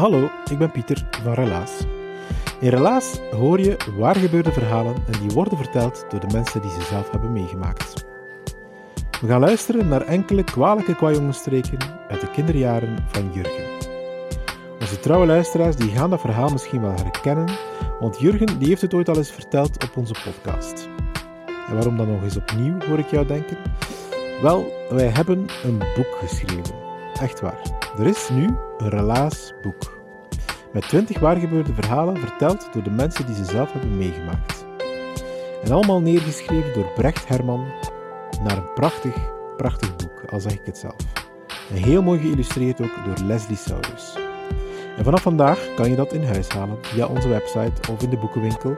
Hallo, ik ben Pieter van Relaas. In Relaas hoor je waar gebeurde verhalen en die worden verteld door de mensen die ze zelf hebben meegemaakt. We gaan luisteren naar enkele kwalijke kwajongenstreken uit de kinderjaren van Jurgen. Onze trouwe luisteraars die gaan dat verhaal misschien wel herkennen, want Jurgen die heeft het ooit al eens verteld op onze podcast. En waarom dan nog eens opnieuw, hoor ik jou denken? Wel, wij hebben een boek geschreven. Echt waar. Er is nu een relaasboek. Met 20 waargebeurde verhalen verteld door de mensen die ze zelf hebben meegemaakt. En allemaal neergeschreven door Brecht Herman naar een prachtig, prachtig boek, al zeg ik het zelf. En heel mooi geïllustreerd ook door Leslie Saurus. En vanaf vandaag kan je dat in huis halen via onze website of in de boekenwinkel.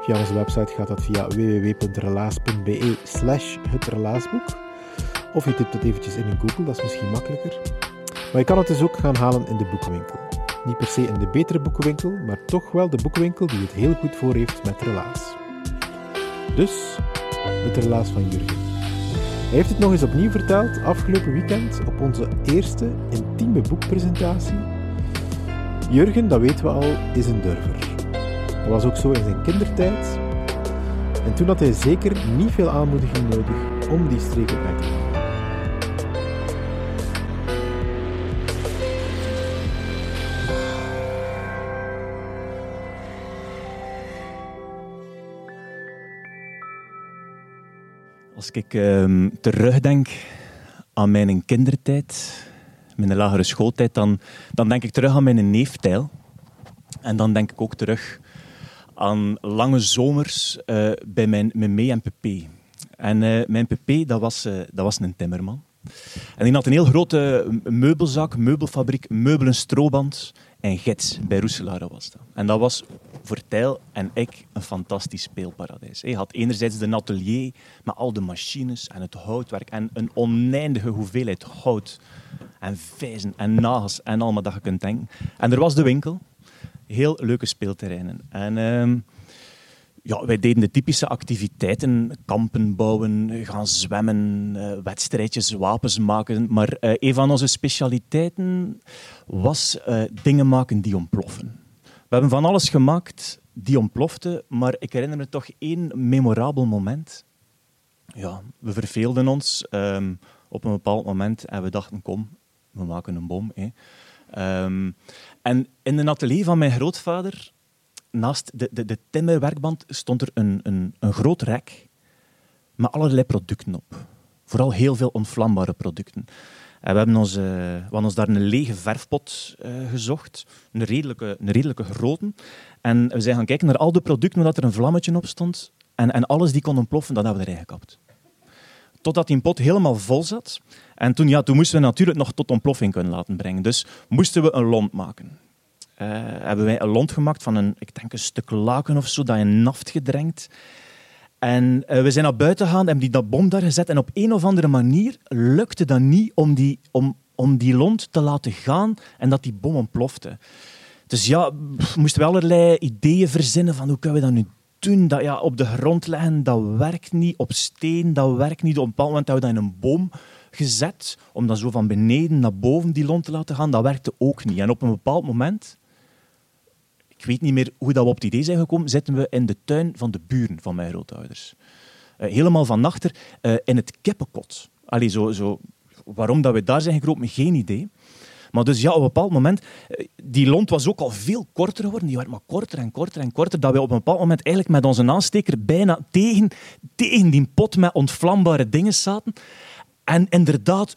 Via onze website gaat dat via www.relaas.be slash het relaasboek. Of je typt dat eventjes in in Google, dat is misschien makkelijker. Maar je kan het dus ook gaan halen in de boekenwinkel. Niet per se in de betere boekenwinkel, maar toch wel de boekenwinkel die het heel goed voor heeft met relaas. Dus, het relaas van Jurgen. Hij heeft het nog eens opnieuw verteld afgelopen weekend op onze eerste intieme boekpresentatie. Jurgen, dat weten we al, is een durver. Dat was ook zo in zijn kindertijd. En toen had hij zeker niet veel aanmoediging nodig om die streken uit te halen. Als ik uh, terugdenk aan mijn kindertijd, mijn lagere schooltijd, dan, dan denk ik terug aan mijn neeftijl. En dan denk ik ook terug aan lange zomers uh, bij mijn, mee en pp. En uh, mijn pp, dat was, uh, dat was een timmerman. En die had een heel grote meubelzak, meubelfabriek, meubelen, stroband en gids bij Roeselare was dat. En dat was voor Tijl en ik een fantastisch speelparadijs. Hij had enerzijds de atelier met al de machines en het houtwerk en een oneindige hoeveelheid hout en vijzen en nagels en allemaal dat je kunt denken. En er was de winkel. Heel leuke speelterreinen. En uh, ja, wij deden de typische activiteiten. Kampen bouwen, gaan zwemmen, uh, wedstrijdjes, wapens maken. Maar uh, een van onze specialiteiten was uh, dingen maken die ontploffen. We hebben van alles gemaakt die ontplofte, maar ik herinner me toch één memorabel moment. Ja, we verveelden ons um, op een bepaald moment en we dachten, kom, we maken een bom. Hè. Um, en in de atelier van mijn grootvader, naast de, de, de timmerwerkband, stond er een, een, een groot rek met allerlei producten op. Vooral heel veel onvlambare producten. En we hebben ons, uh, we hebben ons daar een lege verfpot uh, gezocht, een redelijke, een redelijke grote. En we zijn gaan kijken naar al de producten waar er een vlammetje op stond. En, en alles die kon ontploffen, dat hebben we erin gekapt. Totdat die pot helemaal vol zat. En toen, ja, toen moesten we natuurlijk nog tot ontploffing kunnen laten brengen. Dus moesten we een lont maken. Uh, hebben wij een lont gemaakt van een, ik denk een stuk laken of zo, dat je naft gedrenkt. En uh, we zijn naar buiten gegaan, hebben die dat bom daar gezet. En op een of andere manier lukte dat niet om die, om, om die lont te laten gaan en dat die bom ontplofte. Dus ja, pff, moesten we allerlei ideeën verzinnen van hoe kunnen we dat nu doen. Dat, ja, op de grond leggen, dat werkt niet. Op steen, dat werkt niet. Op een bepaald moment hebben we dat in een boom gezet, om dat zo van beneden naar boven die lont te laten gaan. Dat werkte ook niet. En op een bepaald moment ik weet niet meer hoe dat we op het idee zijn gekomen, zitten we in de tuin van de buren van mijn grootouders. Uh, helemaal van achter, uh, in het kippenkot. Allee, zo, zo, waarom dat we daar zijn gekropen, geen idee. Maar dus ja, op een bepaald moment, uh, die lont was ook al veel korter geworden. Die werd maar korter en korter en korter, dat we op een bepaald moment eigenlijk met onze aansteker bijna tegen, tegen die pot met ontvlambare dingen zaten. En inderdaad,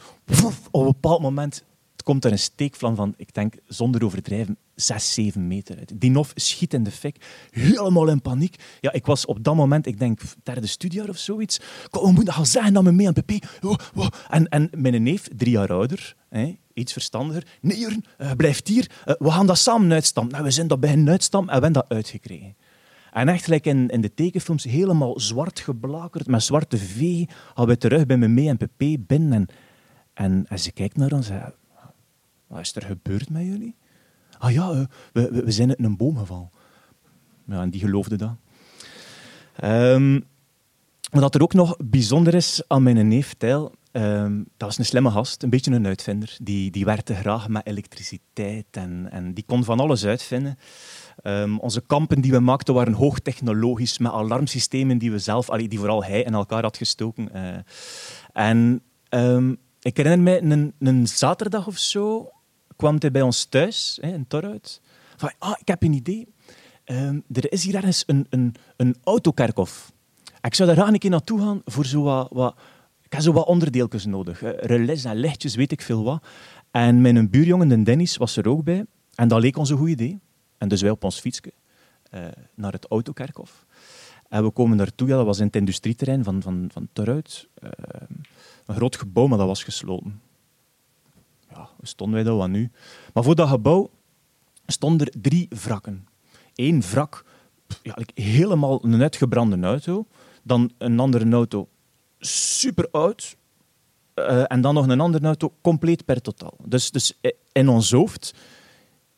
op een bepaald moment komt er een steekvlam van, ik denk zonder overdrijven, 6, 7 meter uit. Die nof schiet in de fik, helemaal in paniek. Ja, ik was op dat moment, ik denk derde studiejaar of zoiets. Kom, we moeten gaan zeggen dat we mee aan pp. En, en mijn neef, drie jaar ouder, hè, iets verstandiger. Nee, Jurgen, uh, blijft hier. Uh, we gaan dat samen uitstampen. Nou, we zijn dat beginnen uitstampen en we hebben dat uitgekregen. En echt, like in, in de tekenfilms, helemaal zwart geblakerd, met zwarte V, hadden we terug bij me mee en pp binnen. En, en, ze kijkt naar ons en wat is er gebeurd met jullie? Ah ja, uh, we, we, zijn uit een boom gevallen. Ja, en die geloofde dat. Um, wat er ook nog bijzonder is aan mijn neef Tijl, um, dat was een slimme gast, een beetje een uitvinder. Die, die werkte graag met elektriciteit en, en die kon van alles uitvinden. Um, onze kampen die we maakten waren hoogtechnologisch, met alarmsystemen die we zelf, allee, die vooral hij in elkaar had gestoken. Uh, en ik herinner mij, een, een zaterdag of zo kwam hij bij ons thuis, hè, in Torhout. Van, ah, ik heb een idee. Um, er is hier ergens een, een, een autokerkhof. Ik zou daar graag een keer naartoe gaan voor zo wat... wat ik heb zo wat onderdeeltjes nodig. Relais en lichtjes, weet ik veel wat. En mijn buurjongen, de Dennis, was er ook bij. En dat leek ons een goed idee. En dus wij op ons fietsje uh, naar het autokerkhof. En we komen naartoe, ja, dat was in het industrieterrein van, van, van Torhout. Uh, een groot gebouw, maar dat was gesloten. Ja, stonden wij daar wat nu? Maar voor dat gebouw stonden er drie wrakken. Eén wrak, ja, helemaal een uitgebrande auto. Dan een andere auto, super oud. Uh, en dan nog een andere auto, compleet per totaal. Dus, dus in ons hoofd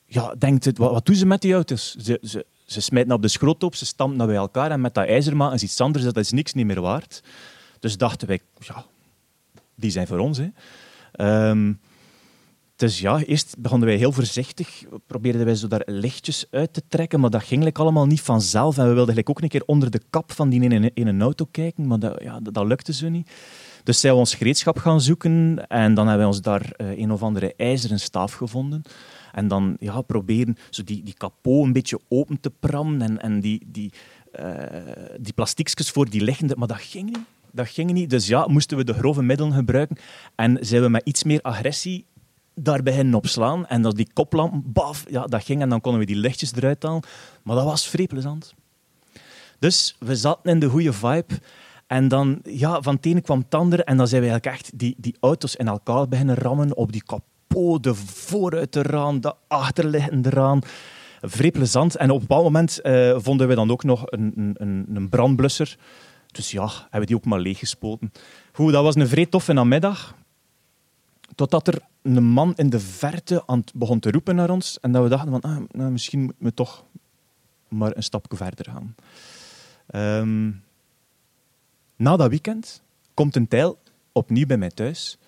ja, denkt het, wat, doen ze met die auto's? Ze, ze, ze smijten op de schroot op, ze stampen naar bij elkaar en met dat ijzer maken is iets anders, dat is niks niet meer waard. Dus dachten wij, ja, die zijn voor ons. Hè. Um, dus ja, eerst begonnen wij heel voorzichtig, probeerden wij zo daar lichtjes uit te trekken, maar dat ging like allemaal niet vanzelf. En we wilden like ook een keer onder de kap van die in een, in een auto kijken, maar dat, ja, dat, lukte zo niet. Dus zijn we ons gereedschap gaan zoeken en dan hebben we ons daar uh, een of andere ijzeren staaf gevonden. En dan ja, proberen zo die, die kapot een beetje open te prammen en, en die, die, uh, die plastiekjes voor die liggende. Maar dat ging niet. Dat ging niet. Dus ja, moesten we de grove middelen gebruiken. En zijn we met iets meer agressie daar beginnen opslaan. En dat die koplamp, baf, ja, dat ging. En dan konden we die lichtjes eruit halen. Maar dat was vrij plezant. Dus we zaten in de goede vibe. En dan, ja, van het ene kwam het. En dan zijn we eigenlijk echt die, die auto's in elkaar beginnen rammen op die kapot, de vooruit eraan, de achterliggende eraan. Vrij. En op een moment uh, vonden we dan ook nog een, een, een brandblusser. Dus ja, hebben we die ook maar leeggespoten. Goed, dat was een vrij toffe namiddag. Totdat er een man in de verte aan begon te roepen naar ons. En dat we dachten van, ah, nou, misschien moeten we toch maar een stapje verder gaan. Um, na dat weekend komt een tijl opnieuw bij mij thuis.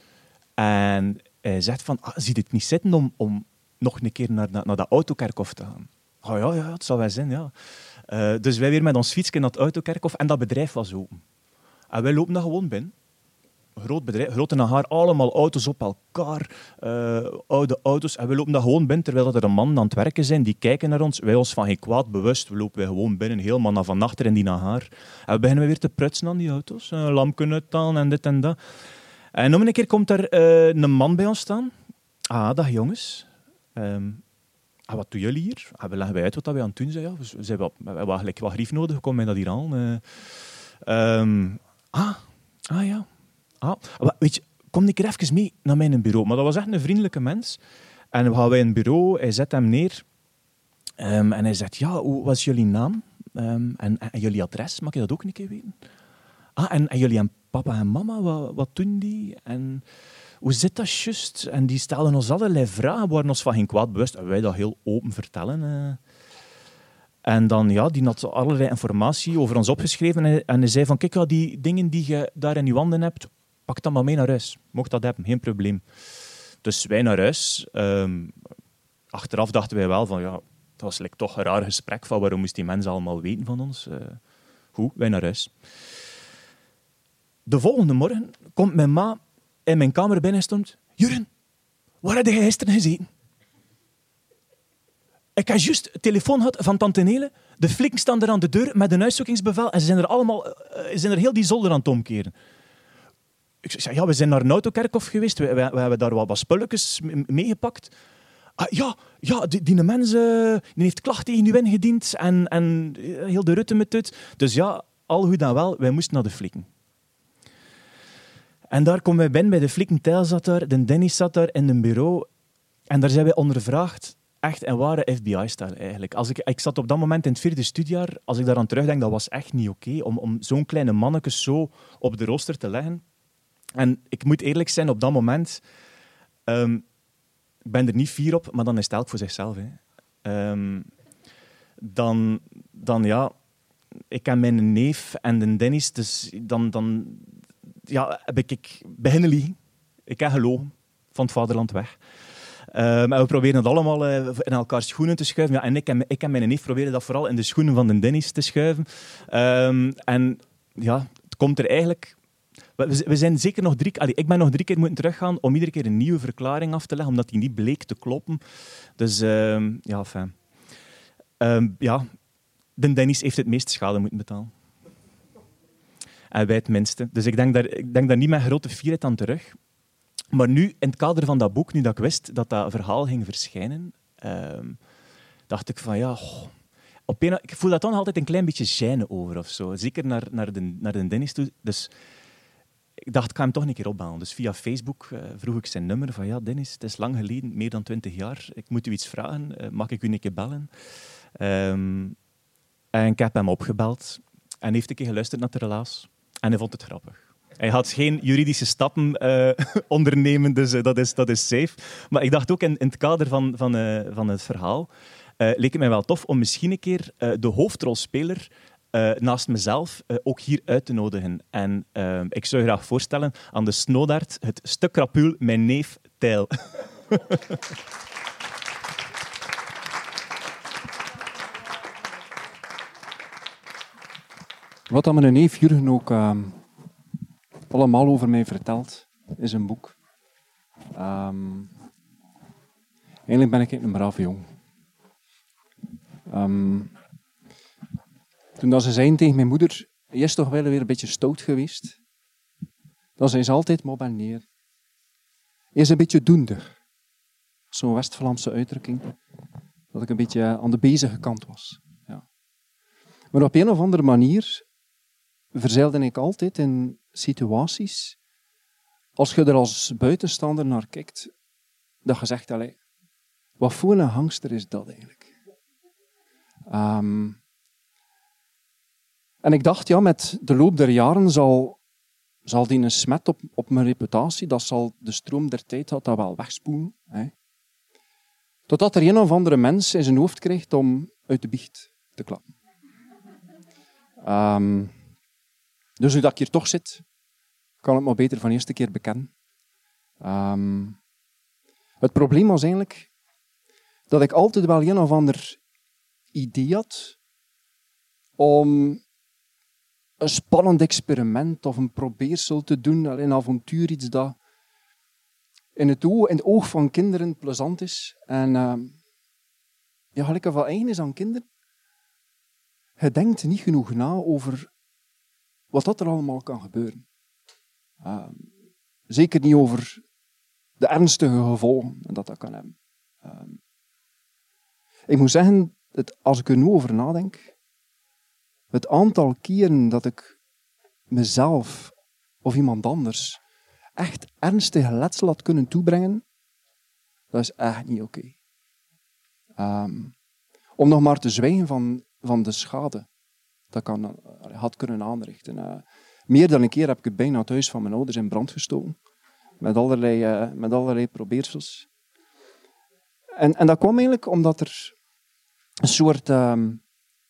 En hij zegt van, ah, zie het niet zitten om, om nog een keer naar, naar, dat autokerkhof te gaan? Oh ja, ja, het zou wel zijn, ja. Uh, dus wij weer met ons fietsje naar het autokerkhof en dat bedrijf was open. En wij lopen daar gewoon binnen. Groot bedrijf, grote nahaar, allemaal auto's op elkaar, uh, oude auto's. En we lopen daar gewoon binnen, terwijl er een man aan het werken zijn, die kijken naar ons. Wij ons van geen kwaad bewust, we lopen gewoon binnen, helemaal naar van achter in die nahaar. En we beginnen weer te prutsen aan die auto's, uh, lampje uithalen en dit en dat. En nog een keer komt er uh, een man bij ons staan. Ah, dag jongens. Um, ah, wat doen jullie hier? Ah, we leggen wij uit wat wij aan het doen zijn. Ja. We, zijn wel, we hebben eigenlijk wat grief nodig, komen wij dat hier aan? Um, ah, ah ja. Ah, weet je, kom ik er even mee naar mijn bureau. Maar dat was echt een vriendelijke mens. En we gaan bij een bureau, hij zet hem neer. Um, en hij zegt, ja, hoe was jullie naam? Um, en, jullie adres, mag je dat ook een keer weten? Ah, en, en jullie en papa en mama, wat, doen die? En hoe zit dat juist? En die stellen ons allerlei vragen, waren ons van geen kwaad bewust. En wij dat heel open vertellen. Uh. En dan, ja, die had allerlei informatie over ons opgeschreven. En, en hij zei van, kijk, ja, die dingen die je daar in je wanden hebt, pak dat maar mee naar huis. Mocht dat hebben, geen probleem. Dus wij naar huis. Um, achteraf dachten wij wel van, ja, dat was like, toch een raar gesprek van waarom moest die mensen allemaal weten van ons. Uh, goed, wij naar huis. De volgende morgen komt mijn ma in mijn kamer binnen en stond... Juren, waar heb je gisteren gezeten? Ik heb juist telefoon gehad van tante Nele. De flikken staan er aan de deur met een uitzoekingsbevel en ze zijn er allemaal, uh, zijn er heel die zolder aan het omkeren. Ik zei, ja, we zijn naar een autokerkhof geweest. We, we, hebben daar wat, wat spulletjes meegepakt. Ah, ja, ja, die, die mens eh, die heeft klacht tegen u ingediend en, en eh, heel de rutte met het. Dus ja, al goed dan wel, wij moesten naar de flikken. En daar komen wij binnen bij de flikken. Tijl zat daar, de Dennis zat daar in een bureau. En daar zijn wij ondervraagd. Echt een ware FBI-stijl eigenlijk. Als ik, ik zat op dat moment in het vierde studiejaar. Als ik daaraan terugdenk, dat was echt niet oké om, om zo'n kleine manneke zo op de rooster te leggen. En ik moet eerlijk zijn, op dat moment... ehm, ik ben er niet fier op, maar dan is het elk voor zichzelf. Hè. Ehm, dan, dan ja, ik en mijn neef en de Dennis, dus dan, dan ja, heb ik, ik beginnen liegen. Ik heb gelogen van het vaderland weg. Ehm, en we proberen het allemaal eh, in elkaars schoenen te schuiven. Ja, en ik en, ik en mijn neef proberen dat vooral in de schoenen van de Dennis te schuiven. En ja, het komt er eigenlijk... We, zijn zeker nog drie... Allee, ik ben nog drie keer moeten teruggaan om iedere keer een nieuwe verklaring af te leggen, omdat die niet bleek te kloppen. Dus ehm, ja, enfin. Ehm, ja, de Dennis heeft het meeste schade moeten betalen. En wij het minste. Dus ik denk daar, ik denk daar niet met grote fierheid aan terug. Maar nu, in het kader van dat boek, nu dat ik wist dat dat verhaal ging verschijnen, ehm, dacht ik van ja, op een, ik voel dat dan altijd een klein beetje gêne over of zo. Zeker naar, naar, de, naar de Dennis toe. Dus ik dacht, ik ga hem toch een keer opbellen. Dus via Facebook eh, vroeg ik zijn nummer van ja, Dennis, het is lang geleden, meer dan twintig jaar. Ik moet u iets vragen. Eh, mag ik u een keer bellen? Ehm, en ik heb hem opgebeld en heeft een keer geluisterd naar de relaas. En hij vond het grappig. Hij had geen juridische stappen eh, ondernemen, dus dat, is, dat is safe. Maar ik dacht ook in, in het kader van, van, van het verhaal, leek het mij wel tof om misschien een keer de hoofdrolspeler eh, naast mezelf eh, ook hier uit te nodigen. En eh, ik zou graag voorstellen aan de Snowdaard het stuk krapul Mijn neef Tijl. Wat dan mijn neef Jurgen ook ehm, allemaal over mij vertelt, is een boek. Ehm, eigenlijk ben ik een brave jong. Ehm, toen dat ze zeiden tegen mijn moeder, je is toch wel weer een beetje stout geweest. Dan zei ze altijd, maar ben neer. Is een beetje doender. Zo'n West-Vlaamse uitdrukking. Dat ik een beetje aan de bezige kant was. Ja. Maar op een of andere manier verzeilde ik altijd in situaties, als je er als buitenstaander naar kijkt, dat je zegt, wat voor een hangster is dat eigenlijk? Ehm, en ik dacht, ja, met de loop der jaren zal, zal die een smet op, op mijn reputatie, dat zal de stroom der tijd had dat wel wegspoelen. Hè? Totdat er een of andere mens in zijn hoofd krijgt om uit de biecht te klappen. Ehm, dus nu dat ik hier toch zit, kan ik me beter van de eerste keer bekennen. Ehm, het probleem was eigenlijk dat ik altijd wel een of ander idee had om een spannend experiment of een probeersel te doen, een avontuur, iets dat in het oog, van kinderen plezant is. En ehm, ja, gelijk wat eigen is aan kinderen. Je denkt niet genoeg na over wat dat er allemaal kan gebeuren. Ehm, zeker niet over de ernstige gevolgen dat dat kan hebben. Ehm, ik moet zeggen, dat als ik er nu over nadenk, het aantal keren dat ik mezelf of iemand anders echt ernstige letsel had kunnen toebrengen, dat is echt niet oké. Ehm, om nog maar te zwijgen van, van de schade dat kan, eh, had kunnen aanrichten. Eh, meer dan een keer heb ik het bijna het huis van mijn ouders in brand gestoken. Met allerlei, eh, met allerlei probeersels. En, en dat kwam eigenlijk omdat er een soort ehm,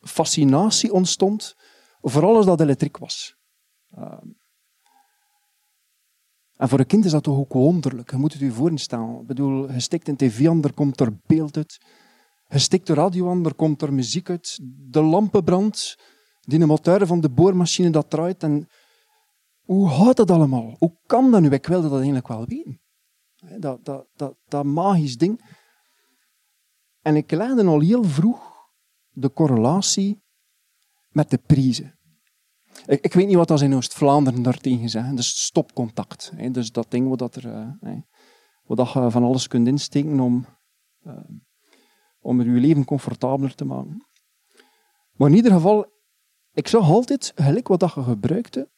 fascinatie ontstond voor alles dat elektriek was. Ehm, en voor een kind is dat toch ook wonderlijk. Je moet het je voorstellen. Ik bedoel, je stikt een tv aan, er komt er beeld uit. Je stikt de radio aan, er komt er muziek uit. De lampen brandt. Die motor van de boormachine dat draait. En hoe gaat dat allemaal? Hoe kan dat nu? Ik wilde dat eigenlijk wel weten. Dat, dat, dat, dat magisch ding. En ik legde al heel vroeg de correlatie met de prijzen. Ik, ik weet niet wat dat in Oost-Vlaanderen daartegen zeggen. Dus stopcontact. Hè. Dus dat ding wat, er, uh, hè, wat dat je van alles kunt insteken om, uh, om je leven comfortabeler te maken. Maar in ieder geval, ik zag altijd, gelijk wat dat je gebruikte,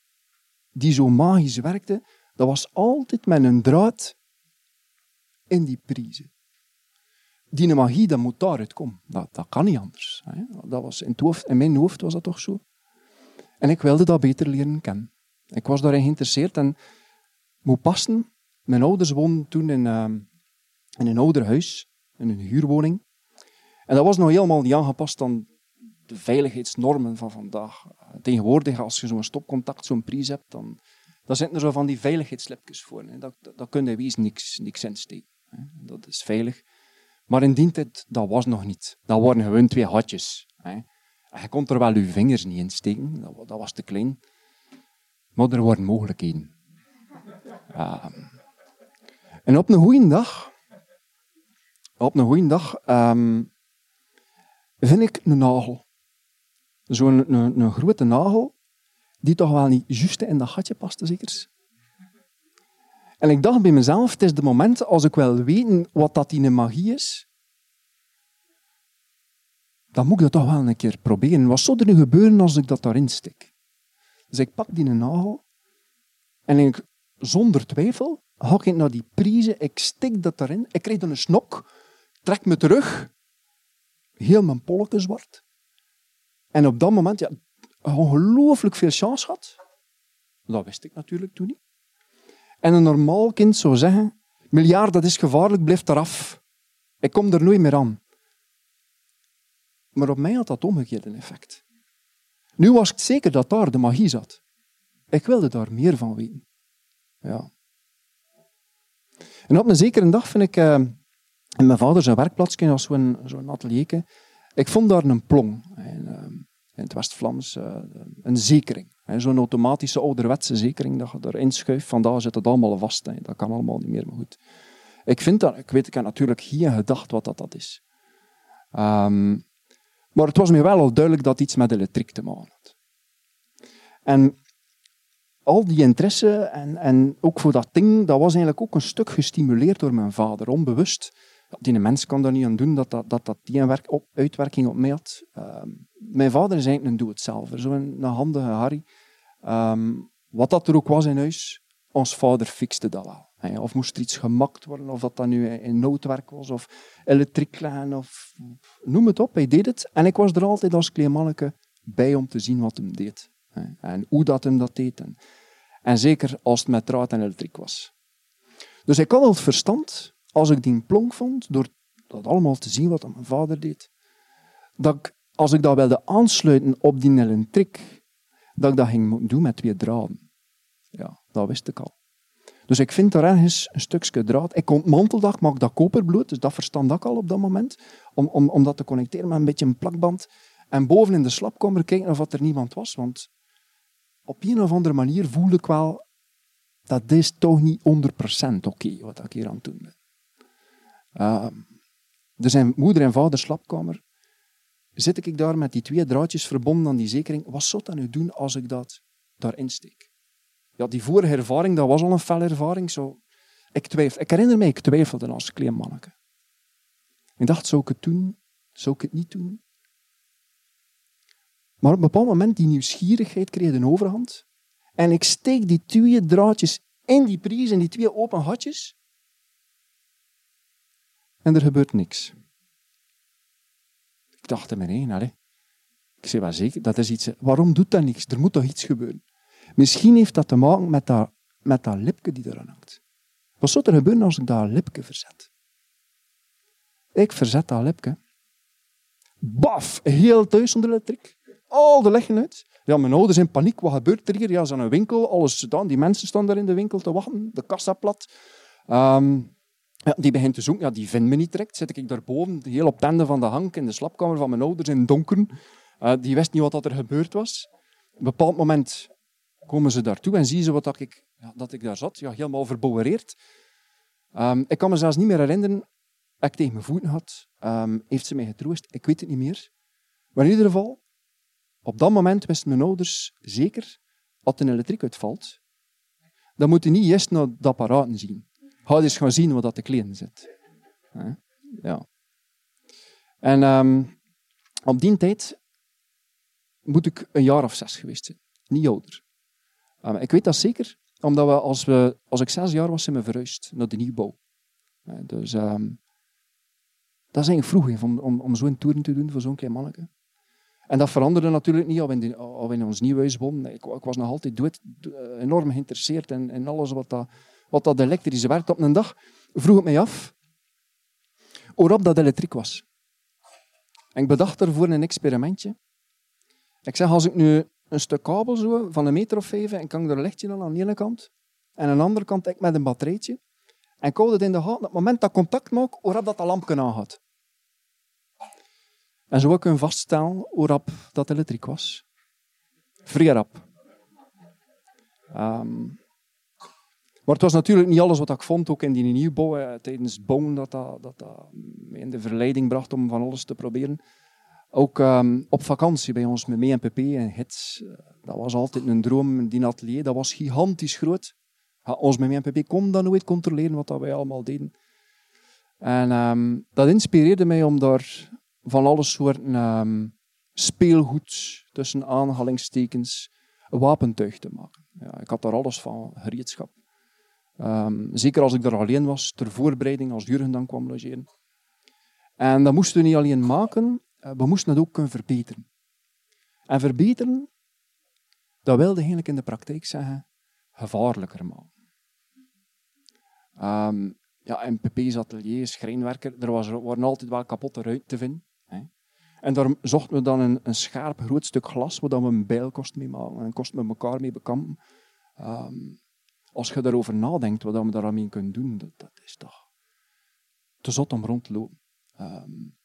die zo magisch werkte, dat was altijd met een draad in die prijzen. Die magie, dat moet daaruit komen. Dat, dat kan niet anders. Hè. Dat was in, mijn hoofd was dat toch zo. En ik wilde dat beter leren kennen. Ik was daarin geïnteresseerd en moet passen. Mijn ouders woonden toen in, uh, in een ouder huis, in een huurwoning. En dat was nog helemaal niet aangepast aan de veiligheidsnormen van vandaag. Tegenwoordig, als je zo'n stopcontact, zo'n prijs hebt, dan, dan zitten er zo van die veiligheidslipjes voor. Hè. Dat, dat, dat kun je wees niks, niks. Dat is veilig. Maar in die tijd, dat was nog niet. Dat waren gewoon twee hatjes. Hè. Je kon er wel je vingers niet in steken, dat, was te klein. Maar er waren mogelijkheden. Uh, en op een goede dag, op een goede dag, um, vind ik een nagel. Zo'n een, een, grote nagel, die toch wel niet juist in dat gatje paste, zeker. En ik dacht bij mezelf, het is de moment als ik wil weten wat dat in magie is, dan moet ik dat toch wel een keer proberen. Wat zou er nu gebeuren als ik dat daarin stik? Dus ik pak die nagel en ik, zonder twijfel ga ik naar die prijzen, ik stik dat daarin, ik krijg dan een snok, trek me terug, heel mijn polken zwart. En op dat moment, ja, ongelooflijk veel chance had. Dat wist ik natuurlijk toen niet. En een normaal kind zou zeggen, miljard, dat is gevaarlijk, blijf eraf. Ik kom er nooit meer aan. Maar op mij had dat omgekeerd een effect. Nu was ik zeker dat daar de magie zat. Ik wilde daar meer van weten. Ja. En op een zekere dag vind ik uh, in mijn vader zijn werkplaatsje, als zo'n zo'n atelierke, ik vond daar een plong. In, uh, in het West-Vlaams uh, een zekering. Zo'n automatische ouderwetse zekering dat je erin schuift. Vandaag zit het allemaal vast. Hè. Dat kan allemaal niet meer, maar goed. Ik vind dat, ik weet, ik heb natuurlijk geen gedacht wat dat, dat is. Um, maar het was me wel al duidelijk dat iets met elektriek te maken had. En al die interesse en, en ook voor dat ding, dat was eigenlijk ook een stuk gestimuleerd door mijn vader, onbewust. Die mens kan daar niet aan doen dat dat, dat, dat die een werk op, uitwerking op mij had. Uh, mijn vader is eigenlijk een doe-het-zelver, zo'n handige Harry. Um, wat dat er ook was in huis, ons vader fixte dat wel. Of moest er iets gemakt worden, of dat dat nu in noodwerk was, of elektriek leggen, of noem het op. Hij deed het. En ik was er altijd als klein manneke bij om te zien wat hem deed. En hoe dat hem dat deed. En, zeker als het met draad en elektriek was. Dus ik had al het verstand, als ik die plonk vond, door dat allemaal te zien wat mijn vader deed, dat ik, als ik dat wilde aansluiten op die elektriek, dat ik dat ging doen met twee draden. Ja, dat wist ik al. Dus ik vind daar ergens een stukje draad. Ik ontmantel maak dat koperbloed, dus dat verstand ik al op dat moment. Om, om, om dat te connecteren met een beetje een plakband. En boven in de slapkamer kijken of er niemand was. Want op een of andere manier voelde ik wel dat is toch niet 100% oké wat ik hier aan het doen ben. Uh, zijn moeder en vader slapkamer. Zit ik daar met die twee draadjes verbonden aan die zekering. Wat zou dat nu doen als ik dat daarin steek? ja, die vorige ervaring, dat was al een felle ervaring. Zo. Ik, twijfel, ik herinner mij, ik twijfelde als klein manneke. Ik dacht, zou ik het doen? Zou ik het niet doen? Maar op een bepaald moment, die nieuwsgierigheid kreeg een overhand. En ik steek die twee draadjes in die prijs, in die twee open gatjes. En er gebeurt niks. Ik dacht in mijn Ik zei wel zeker, dat is iets. Waarom doet dat niks? Er moet toch iets gebeuren? Misschien heeft dat te maken met dat, met dat lipje die eraan hangt. Wat zou er gebeuren als ik dat lipje verzet? Ik verzet dat lipje. Baf! Heel thuis onder de elektriek. Al de leggen uit. Ja, mijn ouders in paniek. Wat gebeurt er hier? Ja, ze zijn een winkel. Alles gedaan. Die mensen staan daar in de winkel te wachten. De kassa plat. Ehm, ja, die begint te zoeken. Ja, die vindt me niet direct. Zit ik daarboven, heel op tanden van de hank, in de slapkamer van mijn ouders in het donker. Uh, die wist niet wat er gebeurd was. Op een bepaald moment komen ze daartoe en zien ze wat dat ik, ja, dat ik daar zat. Ja, helemaal verbouwereerd. Um, ik kan me zelfs niet meer herinneren dat ik tegen mijn voeten had. Um, heeft ze mij getroost? Ik weet het niet meer. Maar in ieder geval, op dat moment wisten mijn ouders zeker, als een elektriek uitvalt, dan moet je niet eerst naar dat apparaat zien. Ga eens gaan zien wat dat te kleden zit. Ja. En um, op die tijd moet ik een jaar of zes geweest zijn. Niet ouder. Um, ik weet dat zeker, omdat we als, we, als ik zes jaar was, zijn we verhuisd naar de nieuwbouw. dus um, dat is eigenlijk vroeg om, om, zo'n tour te doen voor zo'n klein manneke. En dat veranderde natuurlijk niet al in, in ons nieuw huis. Ik, ik, was nog altijd doet, enorm geïnteresseerd in, in alles wat dat, wat dat elektrische werkt. Op een dag vroeg ik mij af waarop dat elektriek was. En ik bedacht ervoor een experimentje. Ik zeg, als ik nu een stuk kabel zo van een meter of vijf en kan ik er een lichtje aan aan de ene kant en aan de andere kant ik met een batterijtje en ik hou het in de gaten op het moment dat contact maakt, waarop dat lampje aangaat. En zo kunnen vaststellen hoe rap dat elektriek was. Vrij rap. Um, maar het was natuurlijk niet alles wat ik vond, ook in die nieuwbouw, eh, tijdens bouwen, dat dat, dat me in de verleiding bracht om van alles te proberen. Ook um, op vakantie bij ons met MPP en Hits. Uh, dat was altijd een droom, die atelier. Dat was gigantisch groot. Ons met MPP kon dat nooit controleren, wat dat wij allemaal deden. En um, dat inspireerde mij om daar van alle soorten um, speelgoed, tussen aanhalingstekens, wapentuig te maken. Ja, ik had daar alles van, gereedschap. Um, zeker als ik er alleen was, ter voorbereiding, als Jurgen dan kwam logeren. En dat moesten we niet alleen maken, eh, we moesten het ook kunnen verbeteren. En verbeteren, dat wilde eigenlijk in de praktijk zeggen, gevaarlijker maken. Um, ja, MPP's atelier, schrijnwerker, er was, waren altijd wel kapotte ruiten te vinden. Hè. En daar zochten we dan een, een scherp groot stuk glas, waar we een bijl kost mee maken en kost met elkaar mee bekampen. Um, als je daarover nadenkt, wat we daarmee kunnen doen, dat, dat is toch te zot om rond te lopen. Um,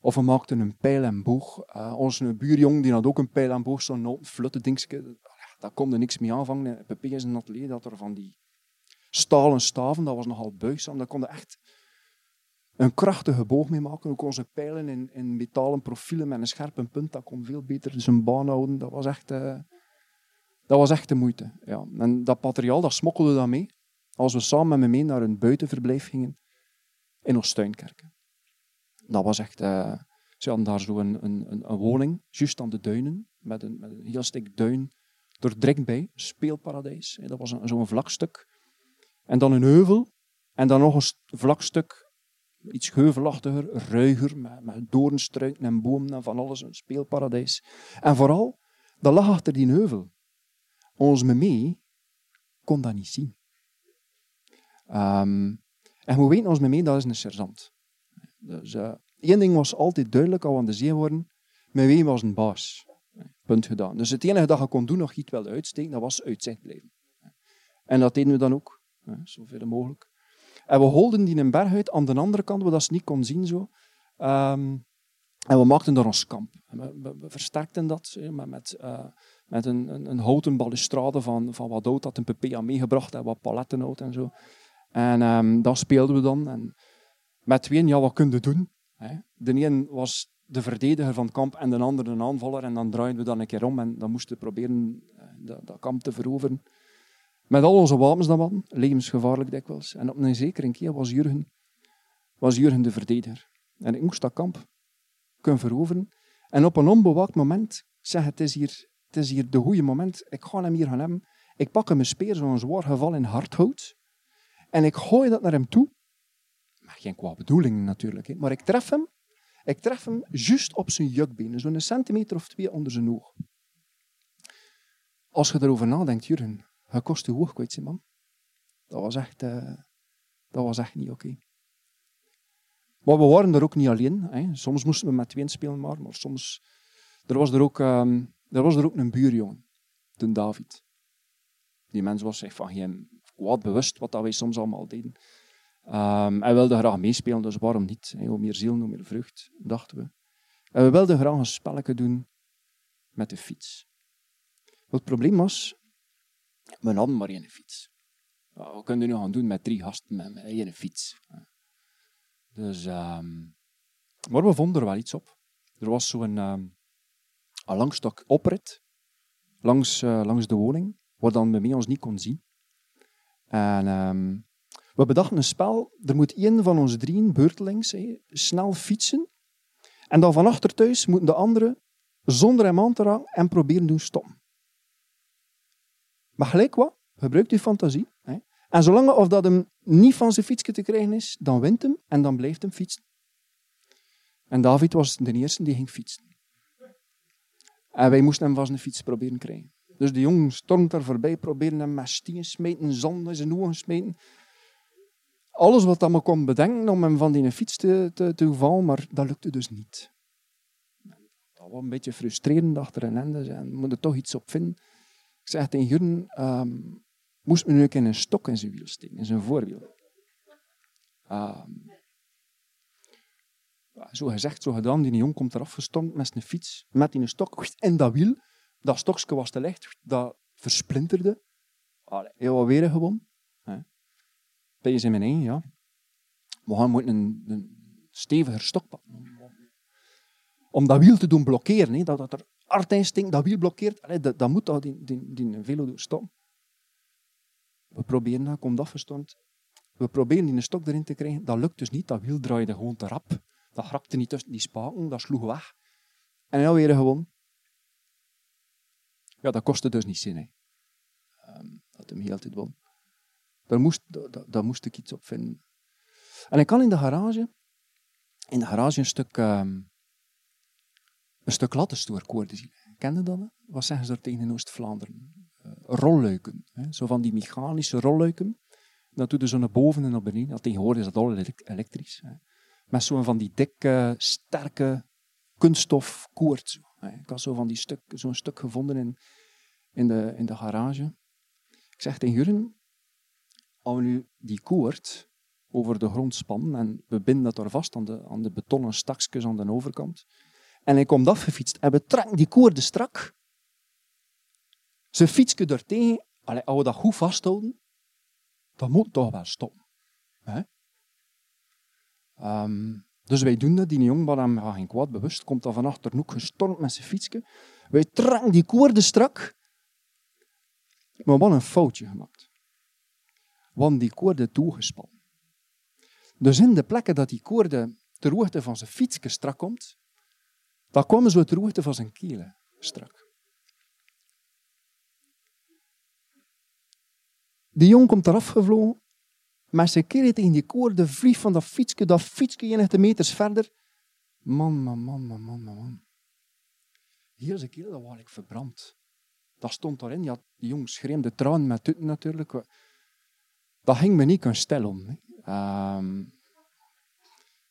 of we maakten een pijl en boog. Uh, onze buurjong die had ook een pijl en boog, zo'n flutte dingetje. Daar kon niks mee aanvangen. Pepe is een atelier dat er van die stalen staven, dat was nogal buigzaam. Daar konden echt een krachtige boog mee maken. Ook onze pijlen in, in metalen profielen met een scherpe punt, dat kon veel beter zijn baan houden. Dat was echt... Uh, dat was echt de moeite. Ja. En dat materiaal, dat smokkelde dan mee. Als we samen met me mee naar een buitenverblijf gingen in Oostuinkerken. Dat was echt... Uh, ze hadden daar zo een, een, een, woning, juist aan de duinen, met een, heel stuk duin er bij, speelparadijs. Dat was zo'n vlak stuk. En dan een heuvel, en dan nog een vlak stuk, iets heuvelachtiger, ruiger, met, met doornstruiken en bomen en van alles, een speelparadijs. En vooral, dat lag achter die heuvel ons mee kon dat niet zien. Um, en we weten, ons mee, dat is een sergeant. Dus één ding was altijd duidelijk, al aan de zee worden, met wie was een baas. Punt gedaan. Dus het enige dat je kon doen, nog iets wel uitsteken, dat was uitzicht blijven. En dat deden we dan ook, zoveel mogelijk. En we holden die een berg uit aan de andere kant, waar dat ze niet kon zien. Zo. Um, en we maakten daar ons kamp. We, versterkten dat met, met uh, met een, een, een, houten balustrade van, van wat hout dat een PP had meegebracht en wat palettenhout en zo. En um, ehm, dat speelden we dan. En met tweeën, ja, wat kunnen doen? Hè? De een was de verdediger van het kamp en de andere een aanvaller. En dan draaiden we dan een keer om en dan moesten we proberen eh, dat, kamp te veroveren. Met al onze wapens dan man, levensgevaarlijk dikwijls. En op een zekere keer was Jurgen, was Jurgen de verdediger. En ik moest dat kamp kunnen veroveren. En op een onbewaakt moment, zeg het is hier het is hier de goede moment, ik ga hem hier gaan hebben. Ik pak hem een speer, zo'n zwaar geval in hardhout, en ik gooi dat naar hem toe. Maar geen kwaad bedoeling natuurlijk, maar ik tref hem. Ik tref hem juist op zijn jukbeen, zo'n centimeter of twee onder zijn oog. Als je erover nadenkt, Jurgen, je kost je man. Dat was echt, uh, dat was echt niet oké. Maar we waren er ook niet alleen. Hè. Soms moesten we met twee spelen, maar, maar soms... Er was er ook... Um, er was er ook een buurjongen, de David. Die mens was zich van geen kwaad bewust wat dat wij soms allemaal deden. Um, hij wilde graag meespelen, dus waarom niet? Hoe meer ziel, hoe meer vrucht, dachten we. En we wilden graag een spelletje doen met de fiets. het probleem was, we hadden maar één fiets. Wat kunnen we nu gaan doen met drie gasten met, één fiets? Dus, um, maar we vonden er wel iets op. Er was zo'n um, een lang stuk oprit langs, uh, langs de woning, waar dan bij ons niet kon zien. En ehm, we bedachten een spel, er moet één van ons drieën, beurtelings, snel fietsen. En dan van achter thuis moeten de anderen zonder hem aan te raken en proberen doen stoppen. Maar gelijk wat, gebruikt uw fantasie. En zolang of dat hem niet van zijn fietsje te krijgen is, dan wint hem en dan blijft hem fietsen. En David was de eerste die ging fietsen. En wij moesten hem van zijn fiets proberen krijgen. Dus de jongen stormt daar voorbij, proberen hem met stien smeten, zand in zijn ogen smeten. Alles wat hij maar kon bedenken om hem van die fiets te, te, te vallen, maar dat lukte dus niet. Dat was een beetje frustrerend achter een ende. En moet er toch iets op vinden. Ik zeg tegen Jurgen, um, moest me nu een een stok in zijn wiel steken, in zijn voorwiel. Um, zo gezegd, zo gedaan. Die jongen komt eraf gestompt met zijn fiets, met die stok. En dat wiel, dat stokje was te licht, dat versplinterde. Allee, heel weer gewoon. Ben je in mijn één, ja. We gaan moeten een, een steviger stok. Om dat wiel te doen blokkeren, dat, dat er hard stinkt, dat wiel blokkeert, dat, dat moet dat die, die, die velo stoppen. We proberen dat, komt afgestormd. We proberen die stok erin te krijgen. Dat lukt dus niet. Dat wiel draaide gewoon te rap. Dat grapte niet tussen die spaken, dat sloeg weg. En dan weer gewoon. Ja, dat kostte dus niet zin. Hè. Um, dat hem heel tijd won. Daar moest, daar, daar, moest ik iets op vinden. En ik kan in de garage, in de garage een stuk, um, een stuk lattenstoerkoorden zien. Ken je dat? Hè? Wat zeggen ze daar tegen in Oost-Vlaanderen? Uh, rolluiken. Hè? Zo van die mechanische rolluiken. Dat doet zo naar boven en naar beneden. Dat tegenwoordig is dat al elektrisch. Hè? Met zo'n van die dikke, sterke kunststof koord. Ik had zo van die stuk, zo'n stuk gevonden in, in, de, in de garage. Ik zeg tegen Jurgen, als we nu die koord over de grond spannen en we binden dat er vast aan de, aan de betonnen stakjes aan de overkant, en hij komt afgefietst en we trekken die koorden strak, ze fietsen er tegen, als we dat goed vasthouden, dan moet toch wel stoppen. Um, dus wij doen dat. Die jongen, hem geen kwaad bewust, komt dan van achter hoek gestormd met zijn fietsje. Wij trekken die koorden strak. Maar wat een foutje gemaakt. Want die koorden toegespannen. Dus in de plekken dat die koorden ter hoogte van zijn fietsje strak komt, dan komen ze ter hoogte van zijn kielen strak. Die jong komt eraf gevlogen maar ze keren tegen die koorde vlieg van dat fietsje, dat fietsje enige meters verder. Man, man, man, man, man, man. Hier is een keer, dat was ik verbrand. Dat stond daarin. Ja, die jong schreeuwde tranen met tutten natuurlijk. Dat ging me niet kunnen stellen om. Um,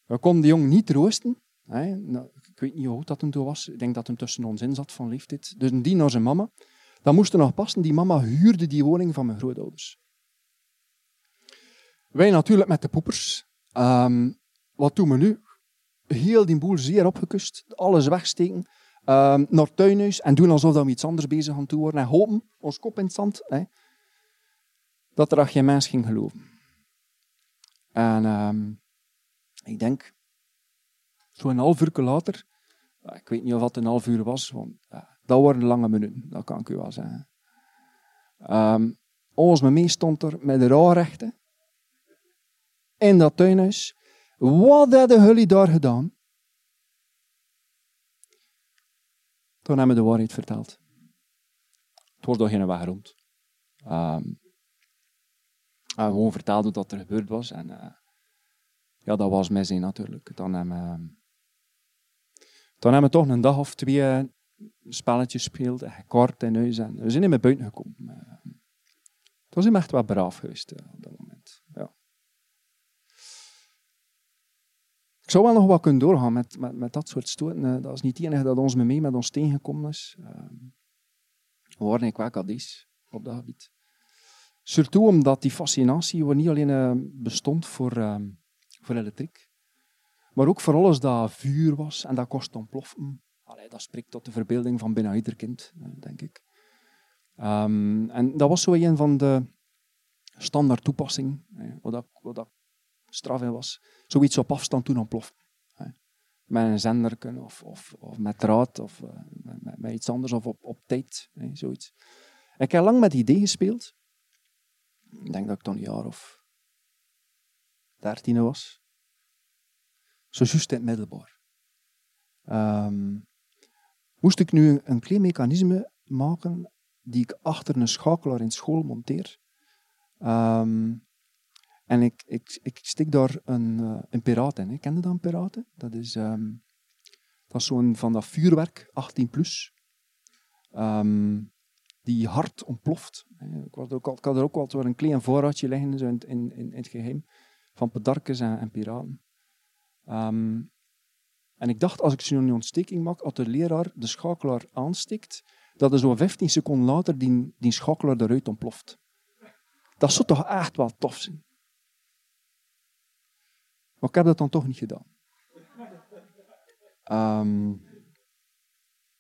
we konden die jong niet troosten. Hè. Nou, ik weet niet hoe dat toen was. Ik denk dat hij tussen ons in zat van leeftijd. Dus die naar zijn mama. Dat moest er nog passen. Die mama huurde die woning van mijn grootouders. Wij natuurlijk met de poepers. Um, wat doen we nu? Heel die boel zeer opgekust. Alles wegsteken. Um, naar tuinhuis en doen alsof we iets anders bezig gaan doen En hopen, ons kop in het zand, hè, dat er geen mens ging geloven. En um, ik denk, zo'n half uur later, ik weet niet of het een half uur was, want dat waren lange minuten, dat kan ik u wel zeggen. Um, ons mee stond er met de rouwrechten in dat tuinhuis. Wat hebben jullie daar gedaan? Toen hebben we de waarheid verteld. Het wordt al geen weg rond. Um, en gewoon vertelde wat er gebeurd was. En uh, ja, dat was mij zin natuurlijk. Dan hebben, we, ehm, hebben we toch een dag of twee uh, spelletjes gespeeld. En kort in huis. En we zijn niet meer buiten gekomen. Uh, het was hem echt wel braaf geweest uh, op dat moment. Ja. Ik zou wel nog wat kunnen doorgaan met, met, met dat soort stoten. Eh, dat is niet het enige dat ons mee met ons tegengekomen is. Ehm, we ik wel is op dat gebied. Surtout omdat die fascinatie niet alleen uh, bestond voor, uh, voor elektriek, maar ook voor alles dat vuur was en dat kost ontploffen. Allee, dat spreekt tot de verbeelding van bijna ieder kind, denk ik. Um, en dat was zo een van de standaard toepassingen, wat, wat dat straf in was, zoiets op afstand toen ontploft. Met een zenderken of, of, of met draad of uh, met, iets anders of op, op tijd, hè, zoiets. Ik heb lang met idee gespeeld. Ik denk dat ik dan een jaar of dertien was. Zo juist in het middelbaar. Ehm, moest ik nu een klein mechanisme maken die ik achter een schakelaar in school monteer. Ehm, en ik, ik, ik stik daar een, uh, een piraat in. Hè. Ken je dat, een piraat? Dat is, dat is zo'n van dat vuurwerk, 18 plus. Um, die hard ontploft. Ik, was ook had er ook altijd een klein voorraadje liggen zo in, in, in, het geheim van pedarkes en, en piraten. Um, en ik dacht, als ik zo'n ontsteking maak, als de leraar de schakelaar aanstikt, dat er zo 15 seconden later die, die schakelaar eruit ontploft. Dat zou toch echt wel tof zijn. Maar ik heb dat dan toch niet gedaan.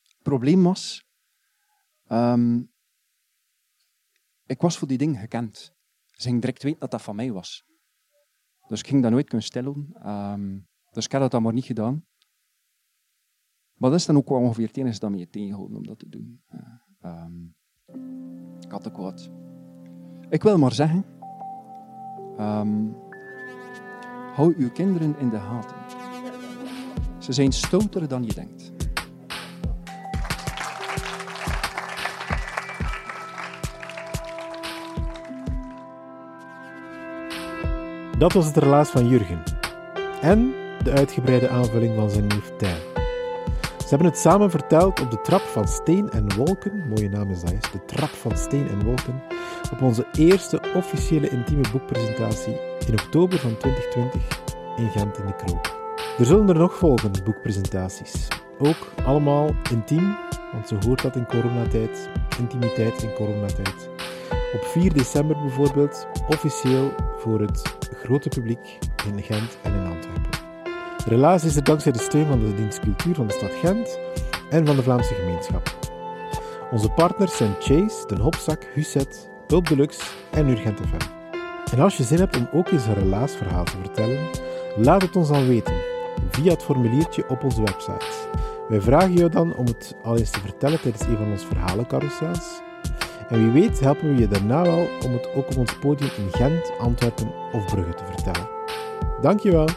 Het probleem was, um, ik was voor die ding gekend. Ze ging direct weten dat dat van mij was. Dus ik ging dat nooit kunnen stellen. Um, dus ik heb dat dan maar niet gedaan. Maar dat is dan ook wel ongeveer het enige dat me je tegenhouden om dat te doen. Ik had ook wat. Ik wil maar zeggen, hou uw kinderen in de gaten. Ze zijn stouter dan je denkt. Dat was het relaas van Jurgen. En de uitgebreide aanvulling van zijn neef Tijn. Ze hebben het samen verteld op de Trap van Steen en Wolken. Mooie naam is dat, de Trap van Steen en Wolken. Op onze eerste officiële intieme boekpresentatie in oktober van 2020 in Gent in de Krook. Er zullen er nog volgen, boekpresentaties. Ook allemaal intiem, want zo hoort dat in coronatijd. Intimiteit in coronatijd. Op 4 december bijvoorbeeld, officieel voor het grote publiek in Gent en in Antwerpen. Relaas is er dankzij de steun van de dienst cultuur van de stad Gent en van de Vlaamse gemeenschap. Onze partners zijn Chase, Den Hopzak, Husset, Pulp Deluxe en Urgent FM. En als je zin hebt om ook eens een relaasverhaal te vertellen, laat het ons dan weten via het formuliertje op onze website. Wij vragen jou dan om het al eens te vertellen tijdens een van onze verhalencarousels. En wie weet helpen we je daarna wel om het ook op ons podium in Gent, Antwerpen of Brugge te vertellen. Dankjewel!